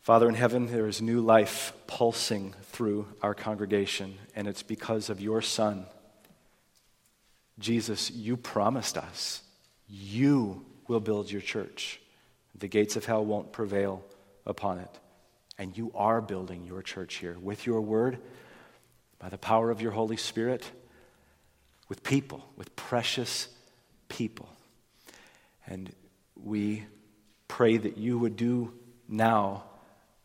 Father in heaven, there is new life pulsing through our congregation, and it's because of your Son. Jesus, you promised us you will build your church. The gates of hell won't prevail upon it. And you are building your church here with your word, by the power of your Holy Spirit, with people, with precious people. And we pray that you would do now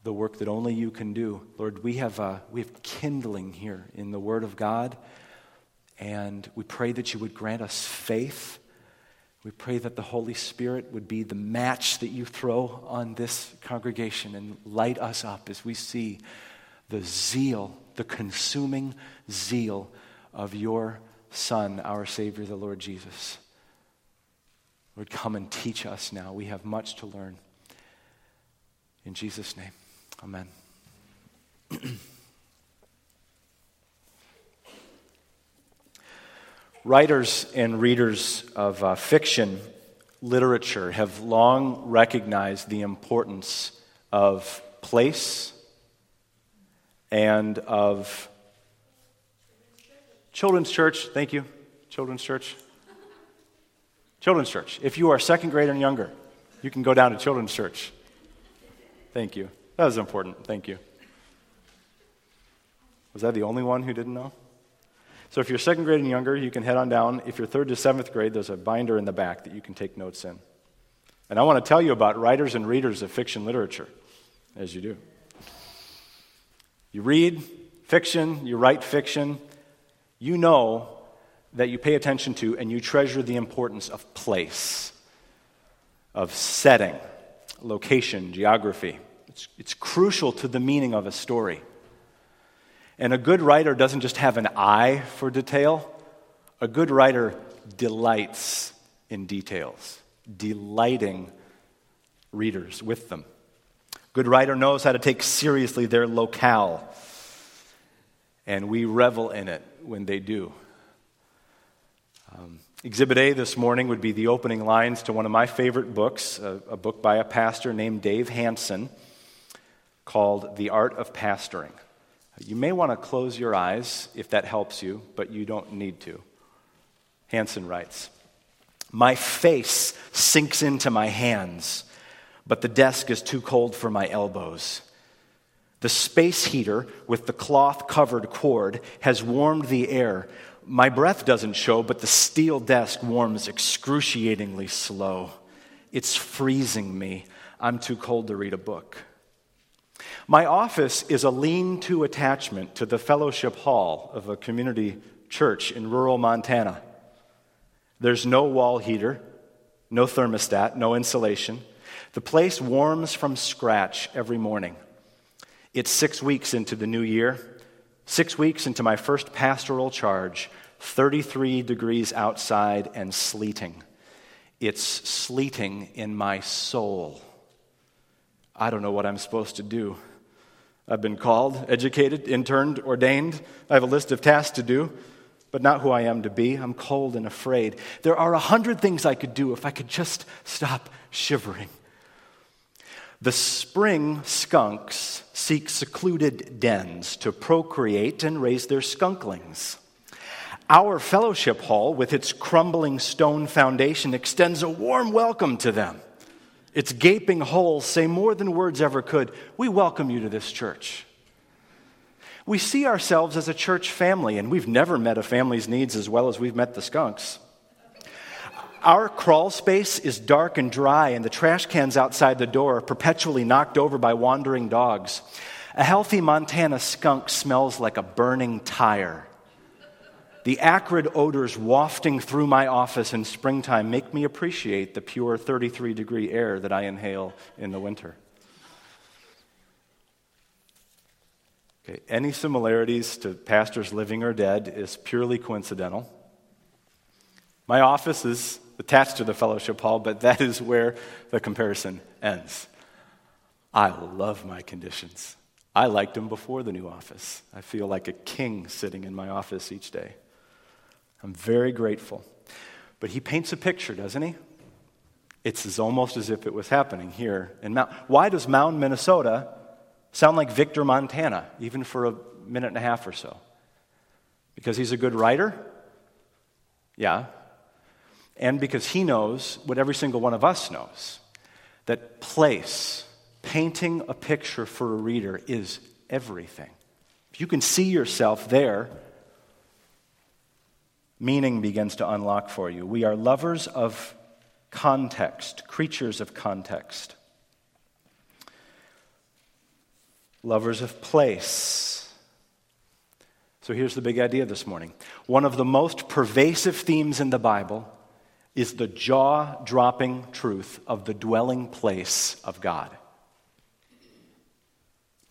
the work that only you can do. Lord, we have, uh, we have kindling here in the Word of God, and we pray that you would grant us faith. We pray that the Holy Spirit would be the match that you throw on this congregation and light us up as we see the zeal, the consuming zeal of your Son, our Savior, the Lord Jesus. Lord, come and teach us now. We have much to learn. In Jesus' name. Amen. Writers and readers of uh, fiction literature have long recognized the importance of place and of children's church. Thank you. Children's church. Children's church. If you are second grade and younger, you can go down to children's church. Thank you. That was important. Thank you. Was that the only one who didn't know? So if you're second grade and younger, you can head on down. If you're third to seventh grade, there's a binder in the back that you can take notes in. And I want to tell you about writers and readers of fiction literature, as you do. You read fiction, you write fiction, you know that you pay attention to and you treasure the importance of place, of setting, location, geography. It's, it's crucial to the meaning of a story. And a good writer doesn't just have an eye for detail, a good writer delights in details, delighting readers with them. Good writer knows how to take seriously their locale, and we revel in it when they do. Um, Exhibit A this morning would be the opening lines to one of my favorite books, a, a book by a pastor named Dave Hansen called The Art of Pastoring. You may want to close your eyes if that helps you, but you don't need to. Hansen writes My face sinks into my hands, but the desk is too cold for my elbows. The space heater with the cloth covered cord has warmed the air. My breath doesn't show, but the steel desk warms excruciatingly slow. It's freezing me. I'm too cold to read a book. My office is a lean to attachment to the fellowship hall of a community church in rural Montana. There's no wall heater, no thermostat, no insulation. The place warms from scratch every morning. It's six weeks into the new year, six weeks into my first pastoral charge, 33 degrees outside and sleeting. It's sleeting in my soul. I don't know what I'm supposed to do. I've been called, educated, interned, ordained. I have a list of tasks to do, but not who I am to be. I'm cold and afraid. There are a hundred things I could do if I could just stop shivering. The spring skunks seek secluded dens to procreate and raise their skunklings. Our fellowship hall, with its crumbling stone foundation, extends a warm welcome to them. Its gaping holes say more than words ever could. We welcome you to this church. We see ourselves as a church family, and we've never met a family's needs as well as we've met the skunks. Our crawl space is dark and dry, and the trash cans outside the door are perpetually knocked over by wandering dogs. A healthy Montana skunk smells like a burning tire. The acrid odors wafting through my office in springtime make me appreciate the pure 33 degree air that I inhale in the winter. Okay, any similarities to pastors living or dead is purely coincidental. My office is attached to the fellowship hall, but that is where the comparison ends. I love my conditions. I liked them before the new office. I feel like a king sitting in my office each day. I'm very grateful. But he paints a picture, doesn't he? It's as almost as if it was happening here in Mound. Why does Mound, Minnesota sound like Victor Montana, even for a minute and a half or so? Because he's a good writer? Yeah. And because he knows what every single one of us knows that place, painting a picture for a reader, is everything. If you can see yourself there, meaning begins to unlock for you. We are lovers of context, creatures of context, lovers of place. So here's the big idea this morning. One of the most pervasive themes in the Bible is the jaw dropping truth of the dwelling place of God.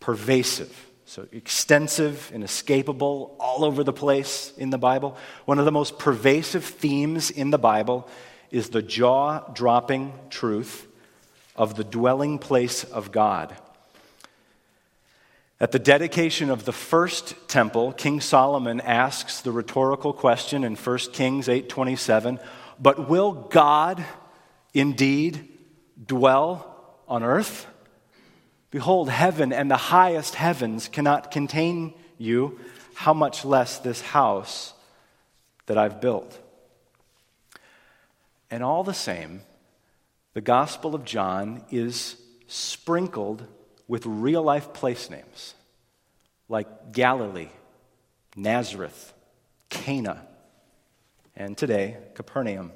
Pervasive. So extensive, inescapable, all over the place in the Bible. One of the most pervasive themes in the Bible is the jaw dropping truth of the dwelling place of God. At the dedication of the first temple, King Solomon asks the rhetorical question in 1 Kings 8:27, "But will God indeed dwell on earth?" Behold, heaven and the highest heavens cannot contain you, how much less this house that I've built. And all the same, the Gospel of John is sprinkled with real life place names like Galilee, Nazareth, Cana, and today, Capernaum.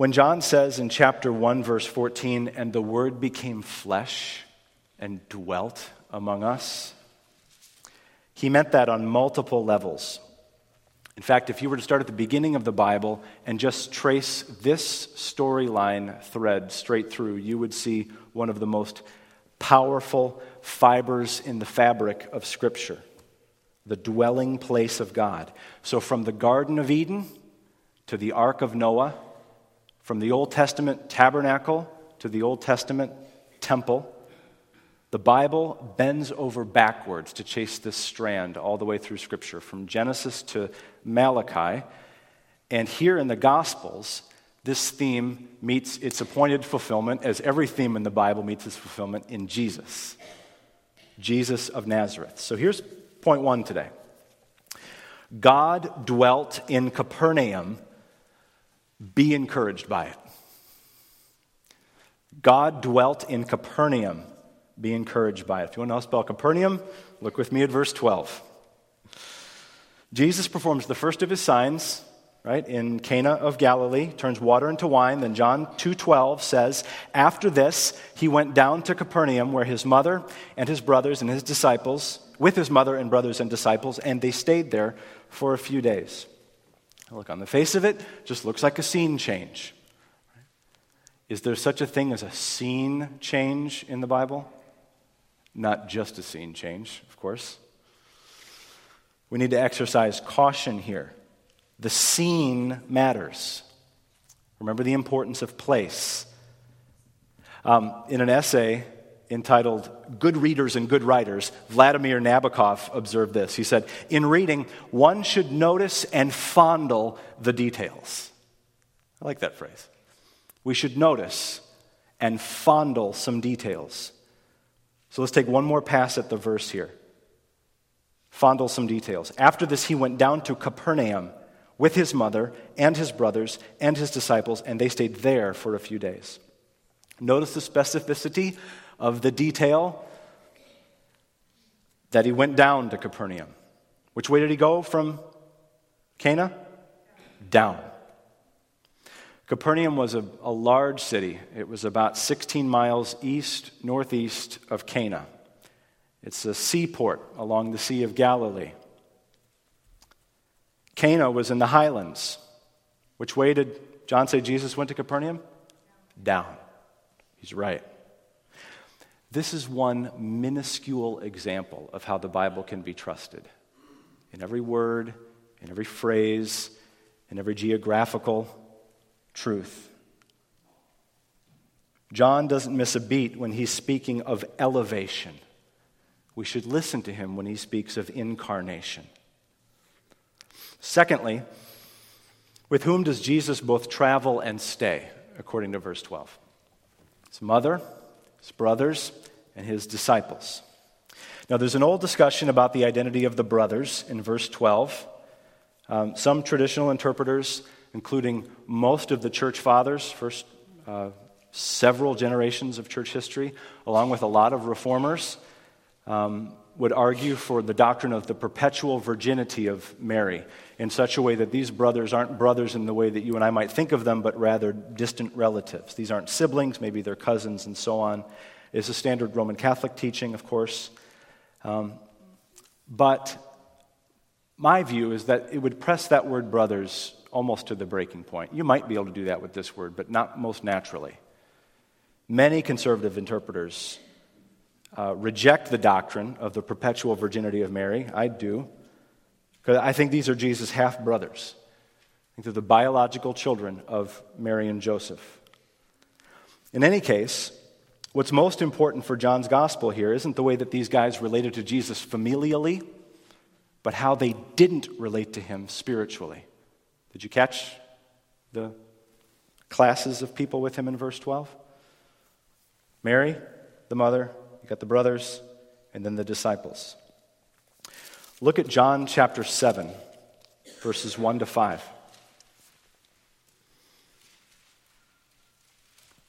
When John says in chapter 1, verse 14, and the Word became flesh and dwelt among us, he meant that on multiple levels. In fact, if you were to start at the beginning of the Bible and just trace this storyline thread straight through, you would see one of the most powerful fibers in the fabric of Scripture the dwelling place of God. So, from the Garden of Eden to the Ark of Noah, from the Old Testament tabernacle to the Old Testament temple, the Bible bends over backwards to chase this strand all the way through Scripture, from Genesis to Malachi. And here in the Gospels, this theme meets its appointed fulfillment, as every theme in the Bible meets its fulfillment in Jesus, Jesus of Nazareth. So here's point one today God dwelt in Capernaum be encouraged by it. God dwelt in Capernaum. Be encouraged by it. If you want to know how to spell Capernaum, look with me at verse 12. Jesus performs the first of his signs, right, in Cana of Galilee, turns water into wine. Then John 2:12 says, "After this, he went down to Capernaum where his mother and his brothers and his disciples, with his mother and brothers and disciples, and they stayed there for a few days." Look, on the face of it, just looks like a scene change. Is there such a thing as a scene change in the Bible? Not just a scene change, of course. We need to exercise caution here. The scene matters. Remember the importance of place. Um, in an essay entitled Good Readers and Good Writers, Vladimir Nabokov observed this. He said, In reading, one should notice and fondle the details. I like that phrase. We should notice and fondle some details. So let's take one more pass at the verse here. Fondle some details. After this, he went down to Capernaum with his mother and his brothers and his disciples, and they stayed there for a few days. Notice the specificity of the detail that he went down to Capernaum. Which way did he go from Cana? Down. Capernaum was a, a large city. It was about 16 miles east, northeast of Cana. It's a seaport along the Sea of Galilee. Cana was in the highlands. Which way did John say Jesus went to Capernaum? Down. He's right. This is one minuscule example of how the Bible can be trusted. In every word, in every phrase, in every geographical truth. John doesn't miss a beat when he's speaking of elevation. We should listen to him when he speaks of incarnation. Secondly, with whom does Jesus both travel and stay, according to verse 12? His mother, his brothers, and his disciples. Now, there's an old discussion about the identity of the brothers in verse 12. Um, some traditional interpreters, including most of the church fathers, first uh, several generations of church history, along with a lot of reformers, um, would argue for the doctrine of the perpetual virginity of Mary in such a way that these brothers aren't brothers in the way that you and I might think of them, but rather distant relatives. These aren't siblings, maybe they're cousins, and so on. It's a standard Roman Catholic teaching, of course. Um, but my view is that it would press that word brothers almost to the breaking point. You might be able to do that with this word, but not most naturally. Many conservative interpreters uh, reject the doctrine of the perpetual virginity of Mary. I do. Because I think these are Jesus' half brothers. I think they're the biological children of Mary and Joseph. In any case, what's most important for John's gospel here isn't the way that these guys related to Jesus familially, but how they didn't relate to him spiritually. Did you catch the classes of people with him in verse 12? Mary, the mother, got the brothers, and then the disciples. Look at John chapter 7, verses 1 to 5.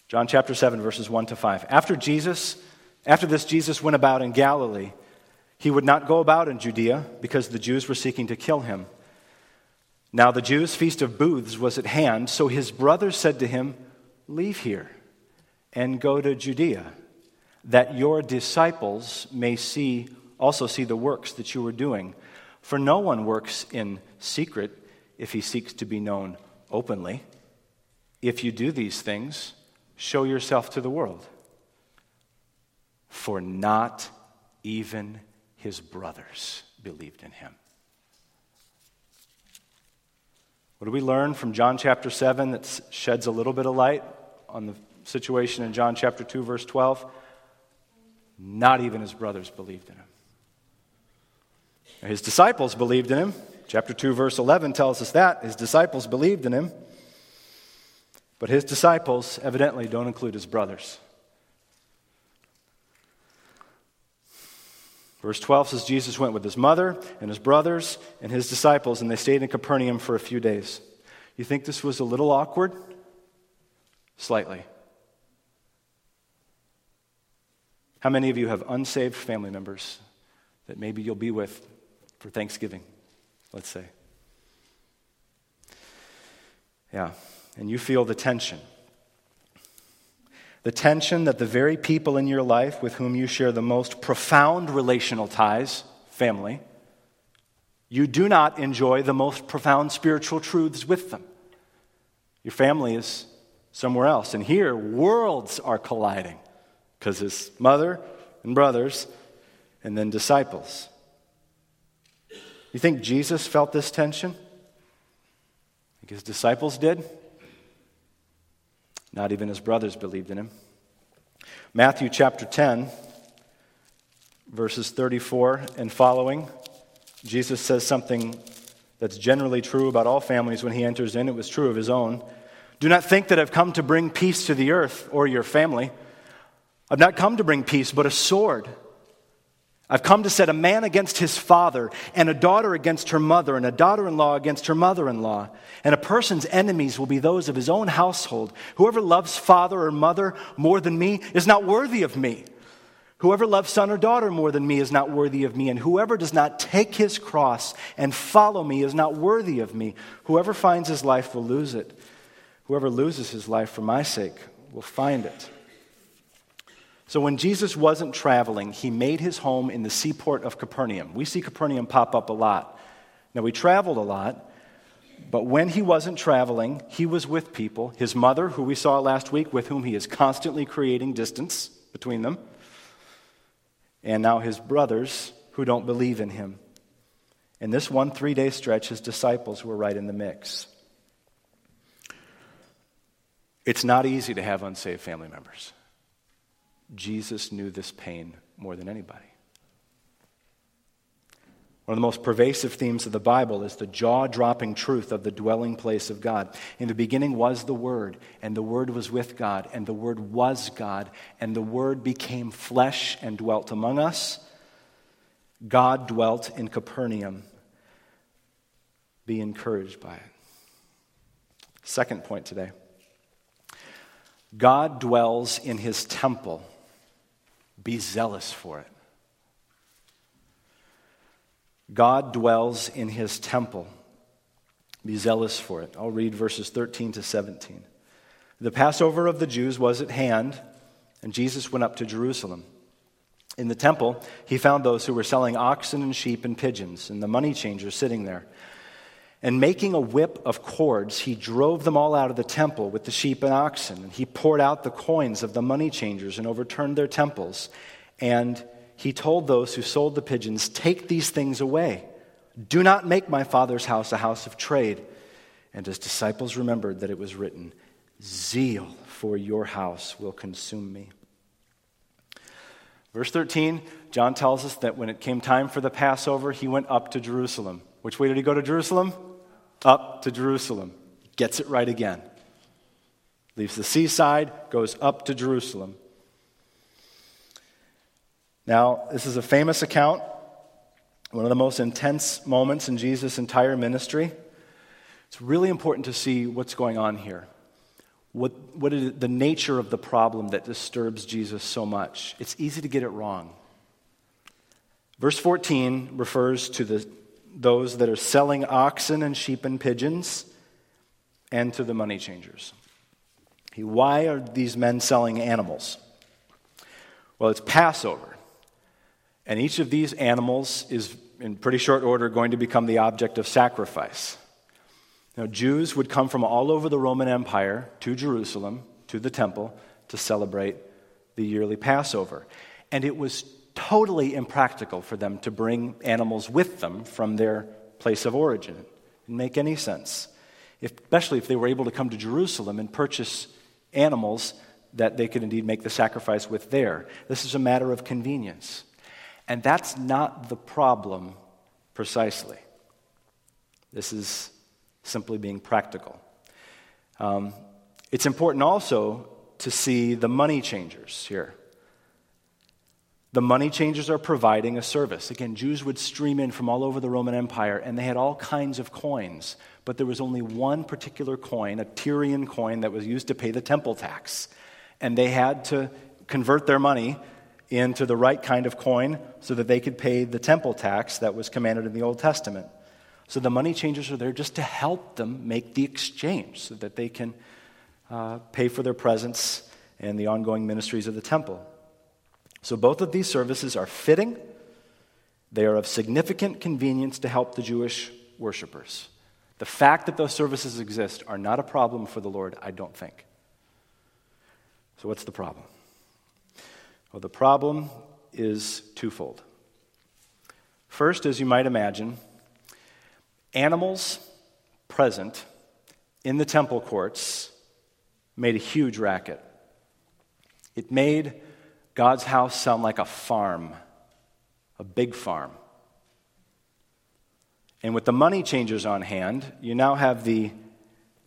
John chapter 7, verses 1 to 5. After Jesus, after this, Jesus went about in Galilee. He would not go about in Judea because the Jews were seeking to kill him. Now the Jews' feast of booths was at hand, so his brothers said to him, Leave here and go to Judea, that your disciples may see also see the works that you are doing. For no one works in secret if he seeks to be known openly. If you do these things, show yourself to the world. For not even his brothers believed in him. What do we learn from John chapter 7 that sheds a little bit of light on the situation in John chapter 2, verse 12? Not even his brothers believed in him. His disciples believed in him. Chapter 2, verse 11 tells us that. His disciples believed in him. But his disciples evidently don't include his brothers. Verse 12 says Jesus went with his mother and his brothers and his disciples, and they stayed in Capernaum for a few days. You think this was a little awkward? Slightly. How many of you have unsaved family members that maybe you'll be with for Thanksgiving, let's say. Yeah, and you feel the tension. The tension that the very people in your life with whom you share the most profound relational ties, family, you do not enjoy the most profound spiritual truths with them. Your family is somewhere else. And here, worlds are colliding because his mother and brothers and then disciples. You think Jesus felt this tension? Think his disciples did? Not even his brothers believed in him. Matthew chapter 10, verses 34 and following, Jesus says something that's generally true about all families when he enters in. It was true of his own. Do not think that I've come to bring peace to the earth or your family. I've not come to bring peace, but a sword. I've come to set a man against his father, and a daughter against her mother, and a daughter in law against her mother in law. And a person's enemies will be those of his own household. Whoever loves father or mother more than me is not worthy of me. Whoever loves son or daughter more than me is not worthy of me. And whoever does not take his cross and follow me is not worthy of me. Whoever finds his life will lose it. Whoever loses his life for my sake will find it. So when Jesus wasn't traveling, he made his home in the seaport of Capernaum. We see Capernaum pop up a lot. Now, he traveled a lot, but when he wasn't traveling, he was with people. His mother, who we saw last week, with whom he is constantly creating distance between them, and now his brothers, who don't believe in him. In this one three day stretch, his disciples were right in the mix. It's not easy to have unsaved family members. Jesus knew this pain more than anybody. One of the most pervasive themes of the Bible is the jaw dropping truth of the dwelling place of God. In the beginning was the Word, and the Word was with God, and the Word was God, and the Word became flesh and dwelt among us. God dwelt in Capernaum. Be encouraged by it. Second point today God dwells in his temple. Be zealous for it. God dwells in his temple. Be zealous for it. I'll read verses 13 to 17. The Passover of the Jews was at hand, and Jesus went up to Jerusalem. In the temple, he found those who were selling oxen and sheep and pigeons, and the money changers sitting there. And making a whip of cords, he drove them all out of the temple with the sheep and oxen. And he poured out the coins of the money changers and overturned their temples. And he told those who sold the pigeons, Take these things away. Do not make my father's house a house of trade. And his disciples remembered that it was written, Zeal for your house will consume me. Verse 13, John tells us that when it came time for the Passover, he went up to Jerusalem. Which way did he go to Jerusalem? Up to Jerusalem. Gets it right again. Leaves the seaside, goes up to Jerusalem. Now, this is a famous account, one of the most intense moments in Jesus' entire ministry. It's really important to see what's going on here. What, what is the nature of the problem that disturbs Jesus so much? It's easy to get it wrong. Verse 14 refers to the, those that are selling oxen and sheep and pigeons and to the money changers. Why are these men selling animals? Well, it's Passover. And each of these animals is, in pretty short order, going to become the object of sacrifice. Now, Jews would come from all over the Roman Empire to Jerusalem, to the temple, to celebrate the yearly Passover. And it was totally impractical for them to bring animals with them from their place of origin. It didn't make any sense, especially if they were able to come to Jerusalem and purchase animals that they could indeed make the sacrifice with there. This is a matter of convenience. And that's not the problem precisely. This is simply being practical. Um, it's important also to see the money changers here. The money changers are providing a service. Again, Jews would stream in from all over the Roman Empire, and they had all kinds of coins, but there was only one particular coin, a Tyrian coin, that was used to pay the temple tax. And they had to convert their money into the right kind of coin so that they could pay the temple tax that was commanded in the Old Testament. So the money changers are there just to help them make the exchange so that they can uh, pay for their presence and the ongoing ministries of the temple. So both of these services are fitting, they are of significant convenience to help the Jewish worshippers. The fact that those services exist are not a problem for the Lord, I don't think. So, what's the problem? Well, the problem is twofold. First, as you might imagine, animals present in the temple courts made a huge racket. It made God's house sound like a farm, a big farm. And with the money changers on hand, you now have the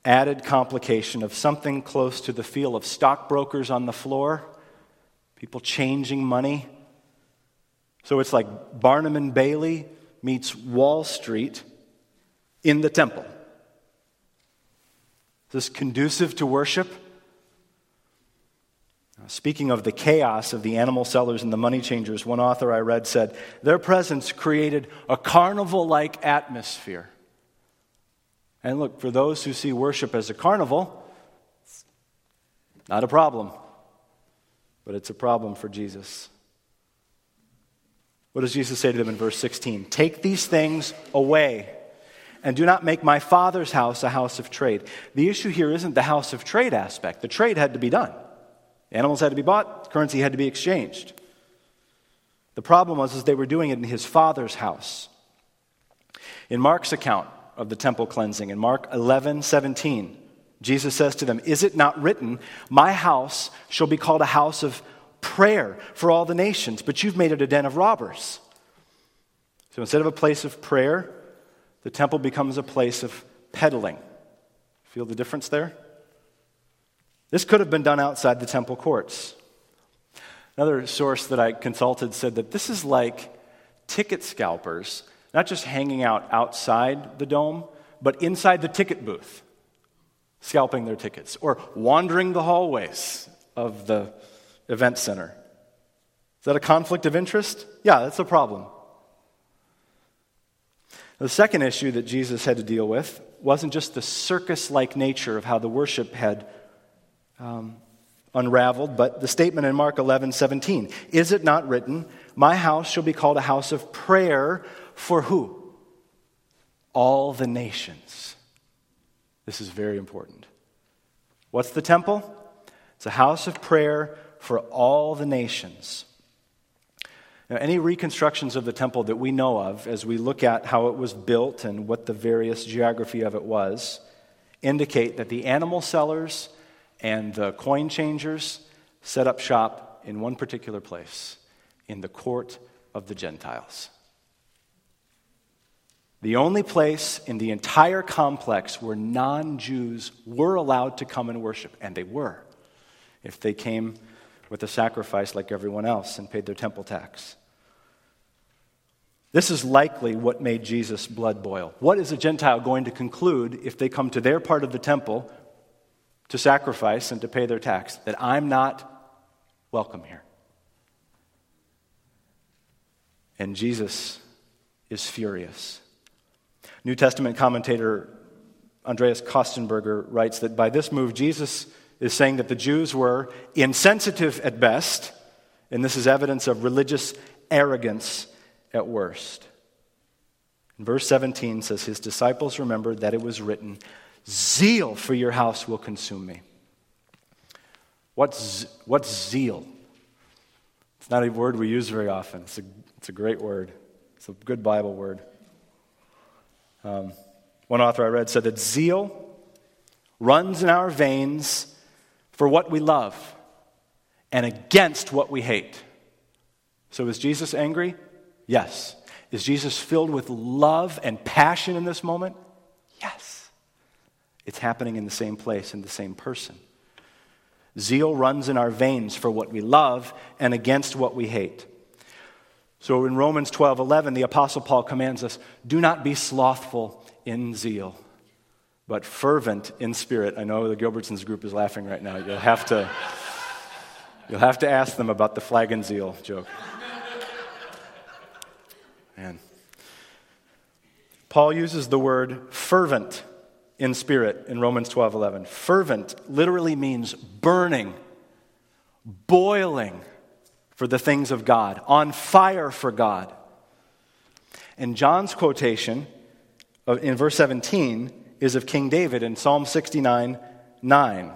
added complication of something close to the feel of stockbrokers on the floor people changing money. So it's like Barnum and Bailey meets Wall Street in the temple. Is this conducive to worship? Speaking of the chaos of the animal sellers and the money changers, one author I read said, Their presence created a carnival like atmosphere. And look, for those who see worship as a carnival, not a problem but it's a problem for Jesus. What does Jesus say to them in verse 16? Take these things away and do not make my father's house a house of trade. The issue here isn't the house of trade aspect. The trade had to be done. Animals had to be bought, currency had to be exchanged. The problem was is they were doing it in his father's house. In Mark's account of the temple cleansing, in Mark 11, 17, Jesus says to them, Is it not written, My house shall be called a house of prayer for all the nations, but you've made it a den of robbers? So instead of a place of prayer, the temple becomes a place of peddling. Feel the difference there? This could have been done outside the temple courts. Another source that I consulted said that this is like ticket scalpers, not just hanging out outside the dome, but inside the ticket booth, scalping their tickets, or wandering the hallways of the event center. Is that a conflict of interest? Yeah, that's a problem. The second issue that Jesus had to deal with wasn't just the circus like nature of how the worship had um, unraveled, but the statement in Mark 11 17. Is it not written, My house shall be called a house of prayer for who? All the nations. This is very important. What's the temple? It's a house of prayer for all the nations. Now, any reconstructions of the temple that we know of, as we look at how it was built and what the various geography of it was, indicate that the animal sellers and the coin changers set up shop in one particular place, in the court of the Gentiles. The only place in the entire complex where non Jews were allowed to come and worship, and they were, if they came with a sacrifice like everyone else and paid their temple tax. This is likely what made Jesus' blood boil. What is a Gentile going to conclude if they come to their part of the temple to sacrifice and to pay their tax? That I'm not welcome here. And Jesus is furious. New Testament commentator Andreas Kostenberger writes that by this move, Jesus is saying that the Jews were insensitive at best, and this is evidence of religious arrogance at worst. And verse 17 says, His disciples remembered that it was written, Zeal for your house will consume me. What's, what's zeal? It's not a word we use very often. It's a, it's a great word, it's a good Bible word. Um, one author I read said that zeal runs in our veins for what we love and against what we hate. So is Jesus angry? Yes. Is Jesus filled with love and passion in this moment? It's happening in the same place, in the same person. Zeal runs in our veins for what we love and against what we hate. So in Romans 12 11, the Apostle Paul commands us do not be slothful in zeal, but fervent in spirit. I know the Gilbertsons group is laughing right now. You'll have to, you'll have to ask them about the flag and zeal joke. Man. Paul uses the word fervent in spirit in Romans 12 11. Fervent literally means burning, boiling for the things of God, on fire for God. And John's quotation in verse 17 is of King David in Psalm 69 9.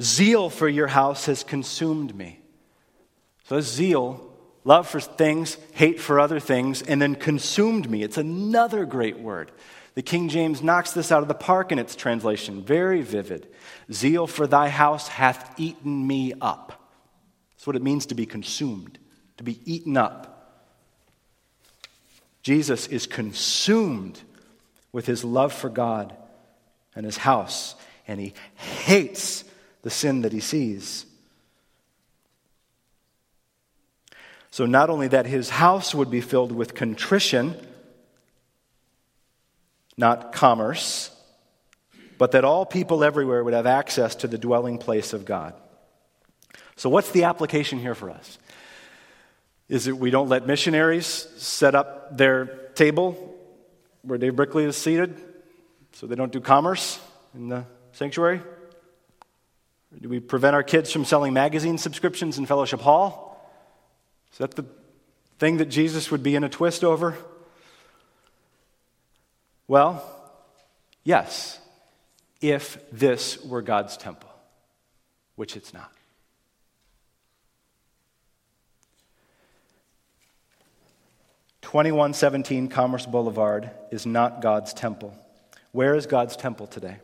Zeal for your house has consumed me. So, zeal love for things, hate for other things, and then consumed me. It's another great word. The King James knocks this out of the park in its translation. Very vivid. Zeal for thy house hath eaten me up. That's what it means to be consumed, to be eaten up. Jesus is consumed with his love for God and his house, and he hates the sin that he sees. So, not only that his house would be filled with contrition, not commerce, but that all people everywhere would have access to the dwelling place of God. So, what's the application here for us? Is it we don't let missionaries set up their table where Dave Brickley is seated so they don't do commerce in the sanctuary? Do we prevent our kids from selling magazine subscriptions in Fellowship Hall? Is that the thing that Jesus would be in a twist over? Well, yes, if this were God's temple, which it's not. Twenty-one seventeen Commerce Boulevard is not God's temple. Where is God's temple today?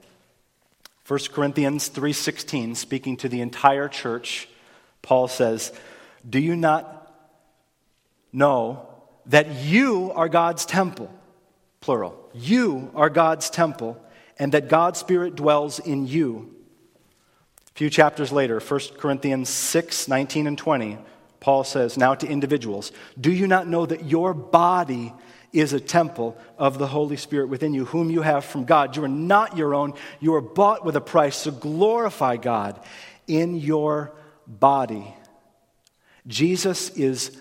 1 Corinthians 3:16 speaking to the entire church Paul says, "Do you not know that you are God's temple, plural. You are God's temple, and that God's Spirit dwells in you. A few chapters later, 1 Corinthians 6 19 and 20, Paul says, Now to individuals, do you not know that your body is a temple of the Holy Spirit within you, whom you have from God? You are not your own, you are bought with a price, so glorify God in your body. Jesus is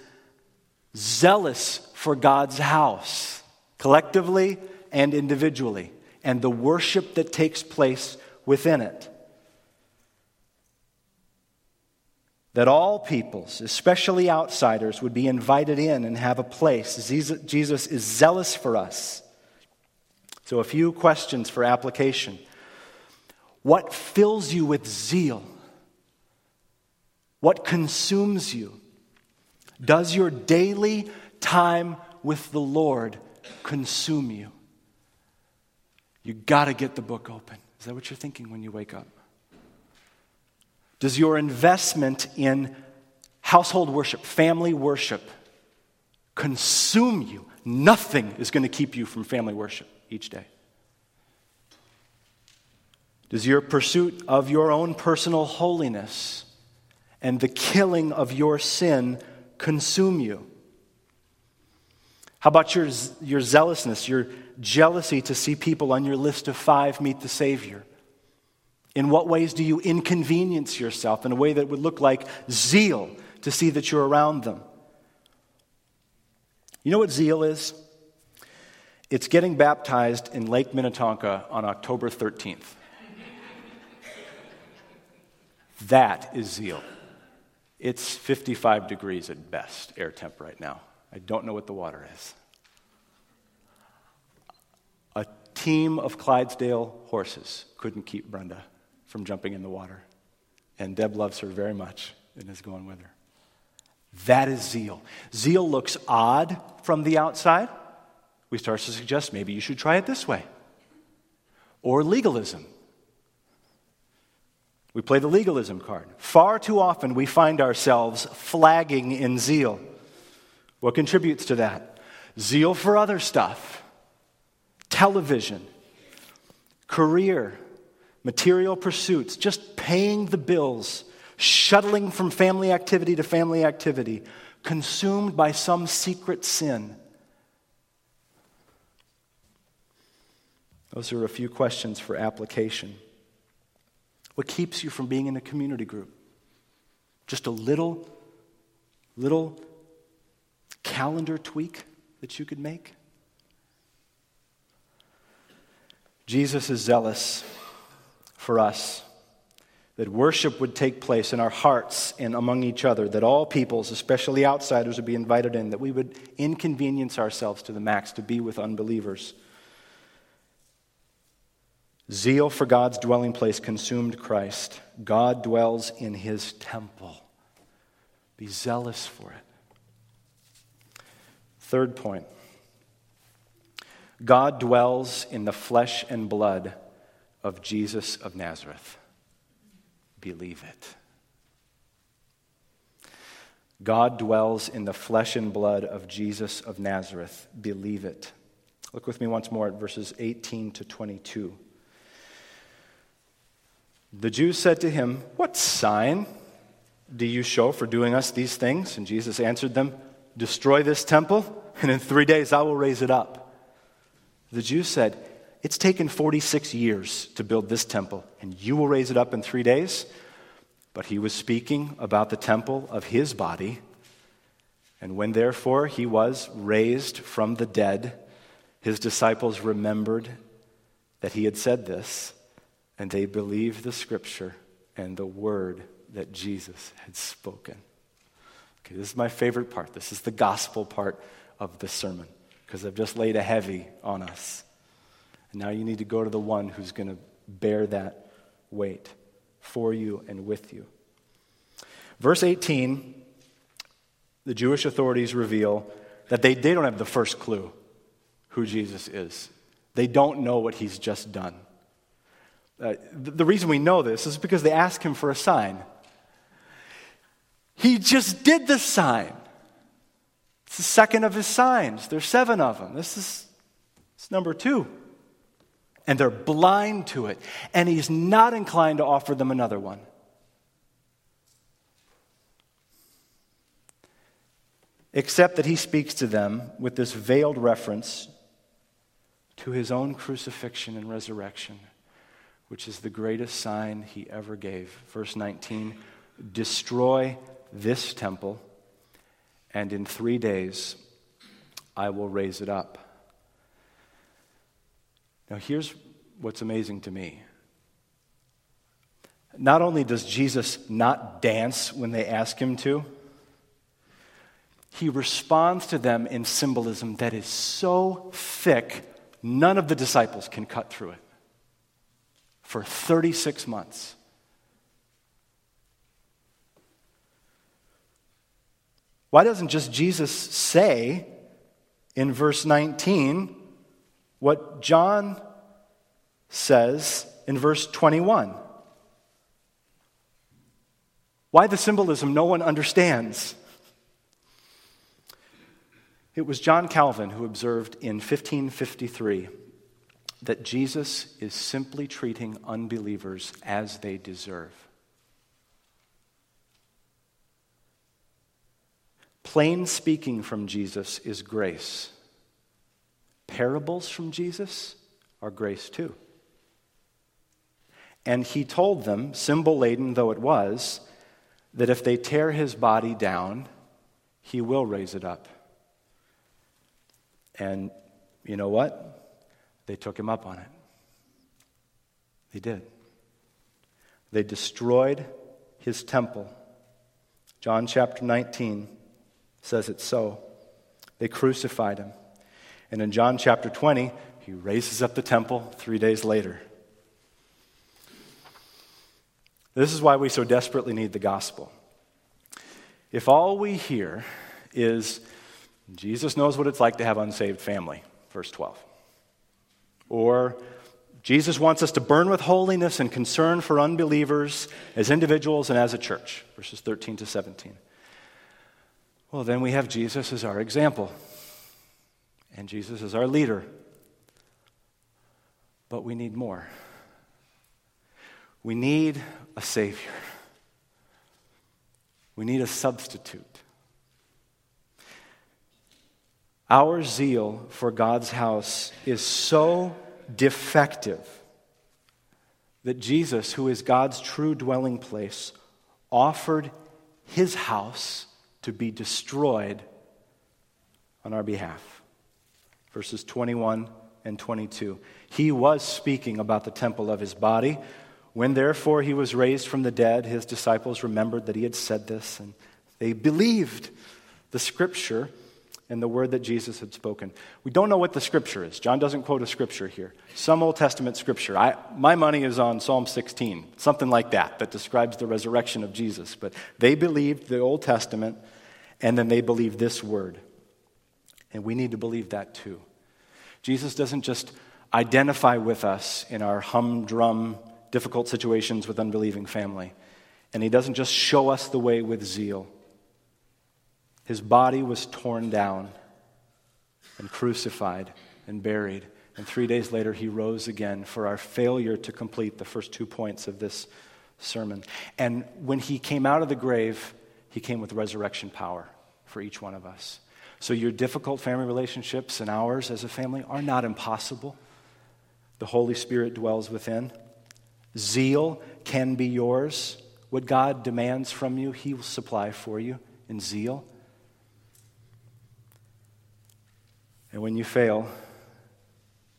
zealous for God's house, collectively and individually, and the worship that takes place within it. That all peoples, especially outsiders, would be invited in and have a place. Jesus is zealous for us. So, a few questions for application. What fills you with zeal? What consumes you? Does your daily time with the Lord consume you? You got to get the book open. Is that what you're thinking when you wake up? Does your investment in household worship, family worship, consume you? Nothing is going to keep you from family worship each day. Does your pursuit of your own personal holiness and the killing of your sin consume you? How about your, your zealousness, your jealousy to see people on your list of five meet the Savior? In what ways do you inconvenience yourself in a way that would look like zeal to see that you're around them? You know what zeal is? It's getting baptized in Lake Minnetonka on October 13th. that is zeal. It's 55 degrees at best, air temp right now. I don't know what the water is. A team of Clydesdale horses couldn't keep Brenda from jumping in the water. And Deb loves her very much and is going with her. That is zeal. Zeal looks odd from the outside. We start to suggest maybe you should try it this way. Or legalism. We play the legalism card. Far too often we find ourselves flagging in zeal. What contributes to that? Zeal for other stuff, television, career, material pursuits, just paying the bills, shuttling from family activity to family activity, consumed by some secret sin. Those are a few questions for application. What keeps you from being in a community group? Just a little, little calendar tweak that you could make? Jesus is zealous for us that worship would take place in our hearts and among each other, that all peoples, especially outsiders, would be invited in, that we would inconvenience ourselves to the max to be with unbelievers. Zeal for God's dwelling place consumed Christ. God dwells in his temple. Be zealous for it. Third point God dwells in the flesh and blood of Jesus of Nazareth. Believe it. God dwells in the flesh and blood of Jesus of Nazareth. Believe it. Look with me once more at verses 18 to 22. The Jews said to him, What sign do you show for doing us these things? And Jesus answered them, Destroy this temple, and in three days I will raise it up. The Jews said, It's taken 46 years to build this temple, and you will raise it up in three days. But he was speaking about the temple of his body. And when therefore he was raised from the dead, his disciples remembered that he had said this and they believed the scripture and the word that Jesus had spoken. Okay, this is my favorite part. This is the gospel part of the sermon because I've just laid a heavy on us. And now you need to go to the one who's going to bear that weight for you and with you. Verse 18, the Jewish authorities reveal that they, they don't have the first clue who Jesus is. They don't know what he's just done. Uh, the, the reason we know this is because they ask him for a sign. He just did the sign. It's the second of his signs. There's seven of them. This is it's number two. And they're blind to it. And he's not inclined to offer them another one. Except that he speaks to them with this veiled reference to his own crucifixion and resurrection, which is the greatest sign he ever gave. Verse 19 Destroy this temple, and in three days I will raise it up. Now, here's what's amazing to me. Not only does Jesus not dance when they ask him to, he responds to them in symbolism that is so thick, none of the disciples can cut through it. For 36 months. Why doesn't just Jesus say in verse 19, what John says in verse 21. Why the symbolism no one understands. It was John Calvin who observed in 1553 that Jesus is simply treating unbelievers as they deserve. Plain speaking from Jesus is grace. Parables from Jesus are grace too. And he told them, symbol laden though it was, that if they tear his body down, he will raise it up. And you know what? They took him up on it. They did. They destroyed his temple. John chapter 19 says it so. They crucified him. And in John chapter 20, he raises up the temple three days later. This is why we so desperately need the gospel. If all we hear is Jesus knows what it's like to have unsaved family, verse 12, or Jesus wants us to burn with holiness and concern for unbelievers as individuals and as a church, verses 13 to 17. Well, then we have Jesus as our example and Jesus as our leader. But we need more. We need a Savior. We need a substitute. Our zeal for God's house is so defective that Jesus, who is God's true dwelling place, offered his house to be destroyed on our behalf verses 21 and 22. He was speaking about the temple of his body. When therefore he was raised from the dead, his disciples remembered that he had said this, and they believed the scripture and the word that Jesus had spoken. We don't know what the scripture is. John doesn't quote a scripture here. Some Old Testament scripture. I, my money is on Psalm 16, something like that, that describes the resurrection of Jesus. But they believed the Old Testament, and then they believe this word. And we need to believe that too. Jesus doesn't just identify with us in our humdrum, difficult situations with unbelieving family. And he doesn't just show us the way with zeal. His body was torn down and crucified and buried. And three days later, he rose again for our failure to complete the first two points of this sermon. And when he came out of the grave, he came with resurrection power for each one of us. So, your difficult family relationships and ours as a family are not impossible. The Holy Spirit dwells within. Zeal can be yours. What God demands from you, He will supply for you in zeal. And when you fail,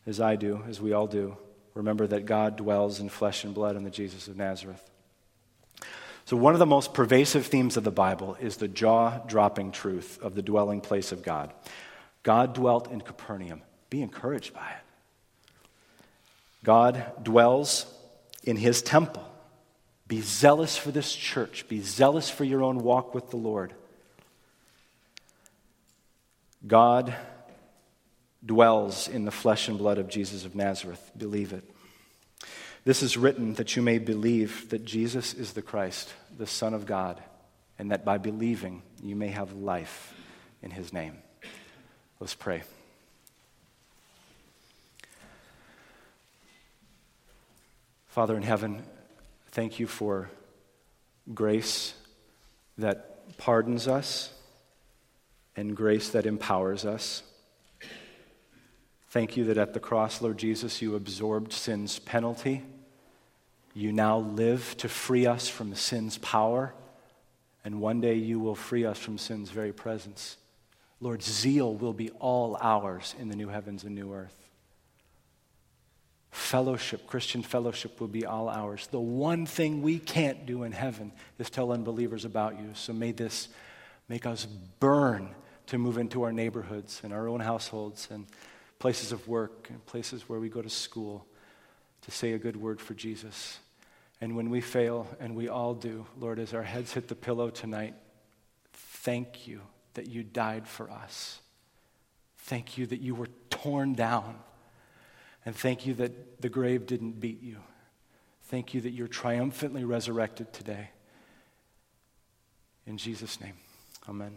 as I do, as we all do, remember that God dwells in flesh and blood in the Jesus of Nazareth. So, one of the most pervasive themes of the Bible is the jaw dropping truth of the dwelling place of God. God dwelt in Capernaum. Be encouraged by it. God dwells in his temple. Be zealous for this church. Be zealous for your own walk with the Lord. God dwells in the flesh and blood of Jesus of Nazareth. Believe it. This is written that you may believe that Jesus is the Christ, the Son of God, and that by believing you may have life in his name. Let's pray. Father in heaven, thank you for grace that pardons us and grace that empowers us. Thank you that at the cross, Lord Jesus, you absorbed sin's penalty. You now live to free us from sin's power, and one day you will free us from sin's very presence. Lord, zeal will be all ours in the new heavens and new earth. Fellowship, Christian fellowship, will be all ours. The one thing we can't do in heaven is tell unbelievers about you. So may this make us burn to move into our neighborhoods and our own households and places of work and places where we go to school to say a good word for Jesus. And when we fail, and we all do, Lord, as our heads hit the pillow tonight, thank you that you died for us. Thank you that you were torn down. And thank you that the grave didn't beat you. Thank you that you're triumphantly resurrected today. In Jesus' name, amen.